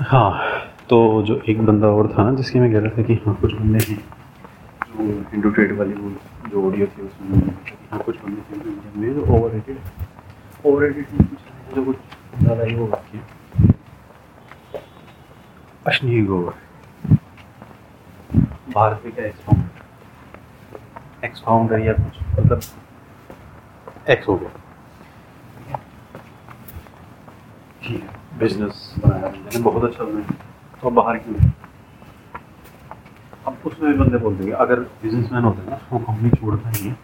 हाँ तो जो एक बंदा और था ना, जिसकी मैं कह रहा था कि हाँ कुछ बंदे हैं, जो हिंदू ट्रेड वाली वो, जो ऑडियो थी उसमें हाँ कुछ बंदे थे जो इंडिया में ओवर रेटेड ओवर रेटेड कुछ जो कुछ ज़्यादा ही वो रखी अश्नी गोवर भारत में क्या एक्स फाउंडर एक्स फाउंडर या कुछ मतलब एक्स हो गया ठीक है बिज़नेस बनाया बहुत अच्छा बनाया। तो अब बाहर क्यों? अब उसमें भी बंदे बोलते देंगे अगर बिज़नेस मैन होते हैं ना वो कंपनी छोड़ता ही है।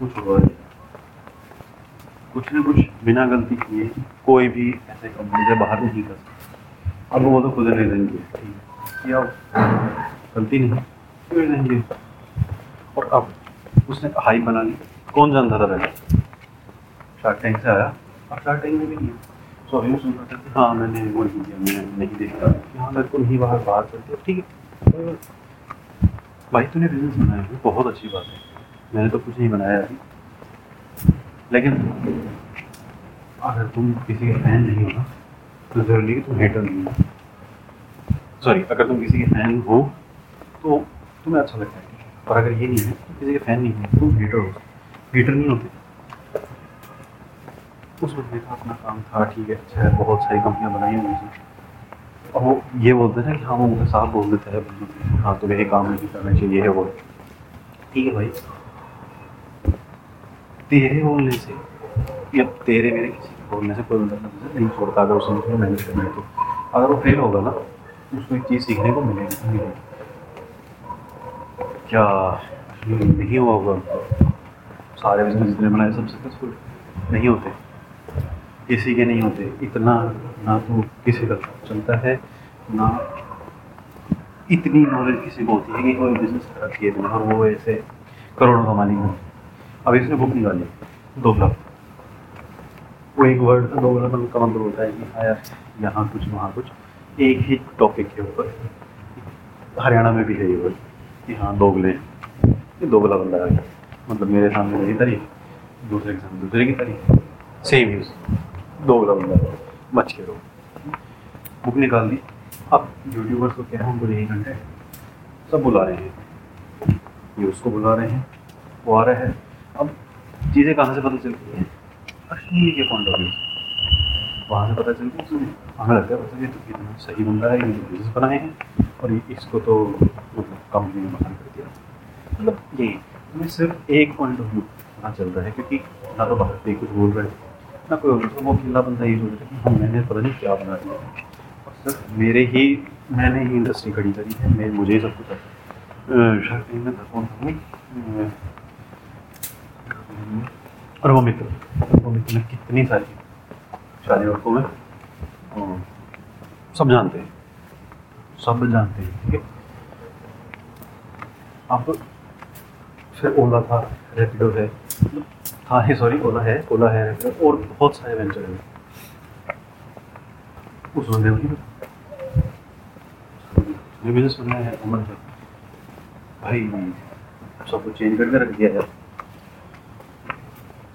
वो छुड़वा देगा कुछ ना कुछ बिना गलती किए कोई भी ऐसे कंपनी से बाहर नहीं कर सकता। अब वो तो खुद नहीं देंगे किया गलती नहीं क्यों और अब उसने हाई बना ली। कौन जानता था पहले? शार्क टैंक से आया। अब शार्क टैंक में भी नहीं है तो कि हाँ मैंने वो नहीं किया मैं नहीं देखा। कि हाँ मेरे को नहीं बाहर बाहर कर दिया ठीक है। बात। भाई तूने बिज़नेस बनाया है बहुत अच्छी बात है। मैंने तो कुछ नहीं बनाया अभी। लेकिन अगर तुम किसी के फ़ैन नहीं हो ना तो ज़रूरी कि तुम हेटर नहीं हो। सॉरी अगर तुम किसी के फ़ैन हो तो तुम्हें अच्छा लगता है। और अगर ये नहीं है तो किसी के फ़ैन नहीं हो तुम हेटर हो। हेटर नहीं होते। उस बंदे का अपना काम था, ठीक है अच्छा है, बहुत सारी कंपनियाँ बनाई हुई थी। और वो ये बोलते हैं कि हाँ वो मुझे साफ़ बोल देता है हाँ तो यही काम नहीं करना चाहिए है वो। ठीक है भाई। तेरे बोलने से, या तेरे मेरे किसी के बोलने से कोई बंदा नहीं छोड़ता, अगर उसने मुझे मेहनत करनी तो। अगर वो फेल होगा ना उसको एक चीज़ सीखने को मिलेगी मिलेगी। क्या? नहीं हुआ होगा। सारे बिज़नेस जितने बनाए, सब सक्सेसफुल नहीं होते। किसी के नहीं होते। इतना ना तो किसी का चलता है, ना इतनी नॉलेज किसी को होती है कि कोई बिज़नेस करती है और वो ऐसे करोड़ों का मालिक हो। अब इसने बुक निकाली, दो लाख वो एक वर्ड दो लाख का मतलब होता है कि हाँ यार, यहाँ कुछ, वहाँ कुछ। एक ही टॉपिक के ऊपर, हरियाणा में भी है ये वर्ड कि हाँ दोगले ये दोगला बंदा आ गया। मतलब मेरे सामने मेरी तारीफ़, दूसरे के सामने दूसरे की तारीफ़। सेम यूज़ बंदा है, बच के रहो बुक निकाल दी अब यूट्यूबर्स को क्या है उनको यही घंटे सब बुला रहे हैं। ये उसको बुला रहे हैं। वो आ रहा है। अब चीज़ें कहाँ से पता चलती हैं? अश्लील के पॉइंट ऑफ़ व्यू वहाँ से पता चलती है हमें लगता है पता ये तो कितना सही बंदा है ये बिज़नेस बनाए हैं। और ये इसको तो मतलब कंपनी में बाहर कर दिया। मतलब यही हमें सिर्फ़ एक पॉइंट ऑफ़ व्यू पता चल रहा है क्योंकि ना तो बाहर पे कुछ बोल रहे हैं। ना कोई और तो वो अकेला बंदा ये सोच रहा है कि हाँ मैंने पता नहीं क्या बना दिया और सिर्फ़ मेरे ही, मैंने ही इंडस्ट्री खड़ी करी है, मैं, मुझे ही सब कुछ था, कौन था और वो मित्र। वो मित्र ने कितनी सारी शादी वर्कों में सब जानते हैं। सब जानते हैं, ठीक है? अब फिर ओला था रेपिडो है। था ही सॉरी ओला है ओला है, और बहुत सारे वेंचर हैं। उस बंदे ये बिज़नेस बनाया है, अमन का भाई, सब कुछ चेंज करके रख दिया यार।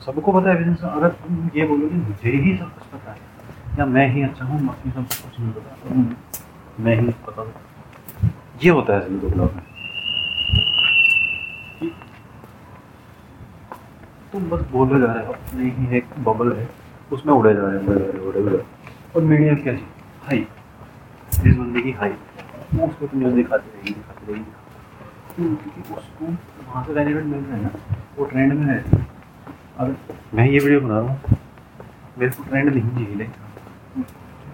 सबको पता है बिज़नेस अगर तुम ये बोलोगे, मुझे ही सब कुछ पता है। या मैं ही अच्छा हूँ, बाकी सब कुछ नहीं पता मैं ही पता हूँ। ये होता है दुबला में। तुम बस बोले जा रहे हो, अपने ही एक बबल है, उसमें उड़े जा रहे हैं, उड़े जा रहे हैं उड़े। रहे और मीडिया क्या चीज़ हाई जिस बंदे की हाई वो उसको तो न्यूज़ दिखाती रहेगी दिखाती रहेगी। क्योंकि उसको वहाँ से बेनिफिट मिल रहा है ना, वो ट्रेंड में है। अगर मैं ये वीडियो बना रहा हूँ, मेरे को ट्रेंड नहीं चाहिए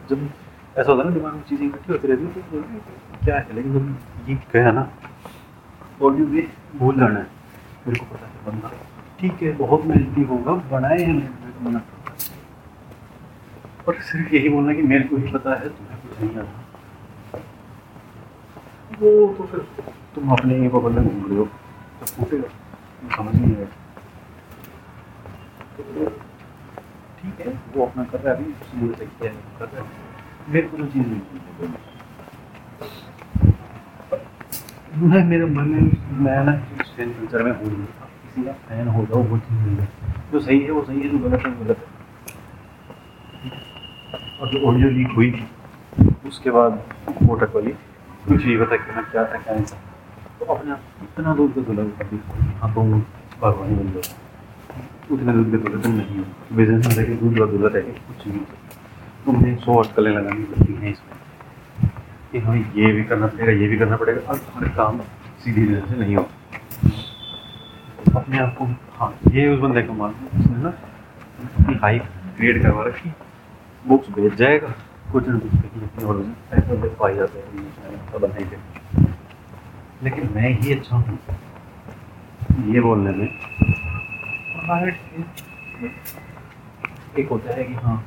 जब ऐसा होता है ना, दिमाग में चीज़ें इकट्ठी होती रहती है तो क्या है? लेकिन जब ये गया ना ऑडियो भी भूल जाना है। मेरे को पता है, बंदा ठीक है, बहुत मेहनती होगा, बनाए हैं मना और सिर्फ़ यही बोलना कि मेरे को ही पता है, तुम्हें कुछ नहीं आता। वो तो फिर तुम अपने ही बबल में घूम रहे हो। तो फूटेगा समझ नहीं आएगा ठीक है, वो अपना कर रहा है, अभी मुझे किया है कर रहा है। मेरे को तो चीज़ नहीं चाहिए मैं, मेरे मन में, मैं ना फ़ैन कल्चर में हूँ फ़ैन हो जाओ, वो चीज़ है। जो सही है, वो सही है, जो गलत है गलत है। और जो ऑडियो लीक हुई थी, उसके बाद वाली, कुछ नहीं पता क्या था, क्या नहीं था। तो अपने आप इतना दूध का दुल्हा कभी हाँ तुम बागवानी बन जाओ उतने दूध के दुल्हा नहीं हो में दूध का रहे कुछ नहीं। तुम्हें सौ अटकलें लगानी पड़ती हैं इसमें। कि हमें ये भी करना पड़ेगा, ये भी करना पड़ेगा। और तुम्हारे काम सीधी तरह से नहीं हो अपने आप को हाँ ये उस बंदे का मान उसने ना अपनी हाइप क्रिएट करवा रखी बुक्स भेज जाएगा। कुछ ना कुछ कहीं ना कहीं और पाए जाते हैं के लेकिन मैं ही अच्छा हूँ। ये बोलने में एक होता है कि हाँ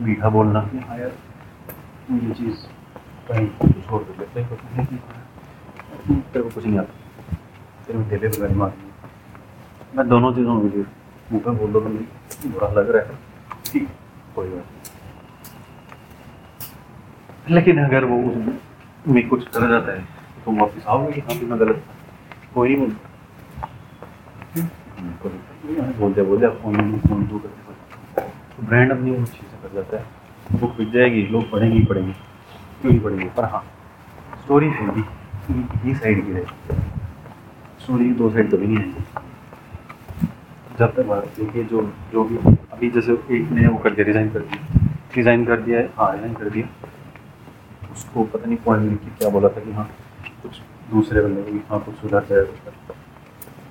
मीठा बोलना। कि ये चीज़ कहीं छोड़ दे लेते हैं कि तेरे को कुछ नहीं आता। तेरे में ढेले बगाड़ी मारनी मैं दोनों चीज़ों में मुँह पे बोल दो तो बुरा लग रहा है। ठीक कोई बात लेकिन अगर वो उसमें कुछ कर जाता है तो तुम वापस आओगे? कि हाँ मैं गलत कोई नहीं बोलते। बोलते आप फ़ोन फ़ोन दो करते तो ब्रांड अपनी वो चीज़ें कर जाता है। बुक बिक जाएगी, लोग पढ़ेंगे ही पढ़ेंगे। क्यों ही पढ़ेंगे? पर हाँ स्टोरी फिर भी। ही साइड की रहेगी स्टोरी दो साइड कभी नहीं आएँगी जब तक भारत देखिए जो जो भी, अभी जैसे एक ने वो कर दिया डिज़ाइन कर दिया। डिज़ाइन कर दिया है। हाँ डिज़ाइन कर दिया। उसको पता नहीं पॉइंट लिख के क्या बोला था कि हाँ कुछ दूसरे बंदे को हाँ कुछ सुधार जाए कर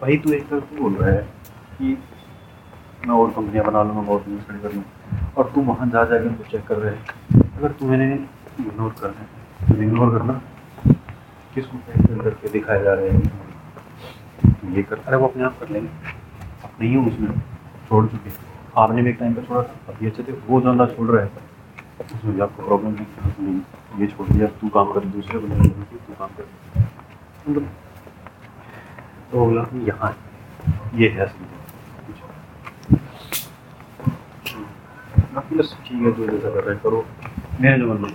भाई तू एक तरफ़ बोल रहा है कि मैं और कंपनियाँ बना लूँगा और बिज़नेस खड़ी कर लूँ और तू वहाँ जा जाकर उनको चेक कर रहे है। अगर तू मैंने इग्नोर करना है तो इग्नोर करना। किसको करके दिखाए जा रहे हैं? ये कर, अरे वो अपने आप कर लेंगे। नहीं हूँ उसमें, छोड़ चुके आपने भी एक टाइम पर छोड़ा था अभी अच्छे थे वो ज़्यादा छोड़ रहे थे उसमें भी आपको प्रॉब्लम नहीं नहीं ये छोड़ दिया, तू काम कर, दूसरे नहीं तू काम कर। मतलब तो बोला यहाँ ये है असली। ठीक है, जो जैसा कर रहे करो। मेरा जो मतलब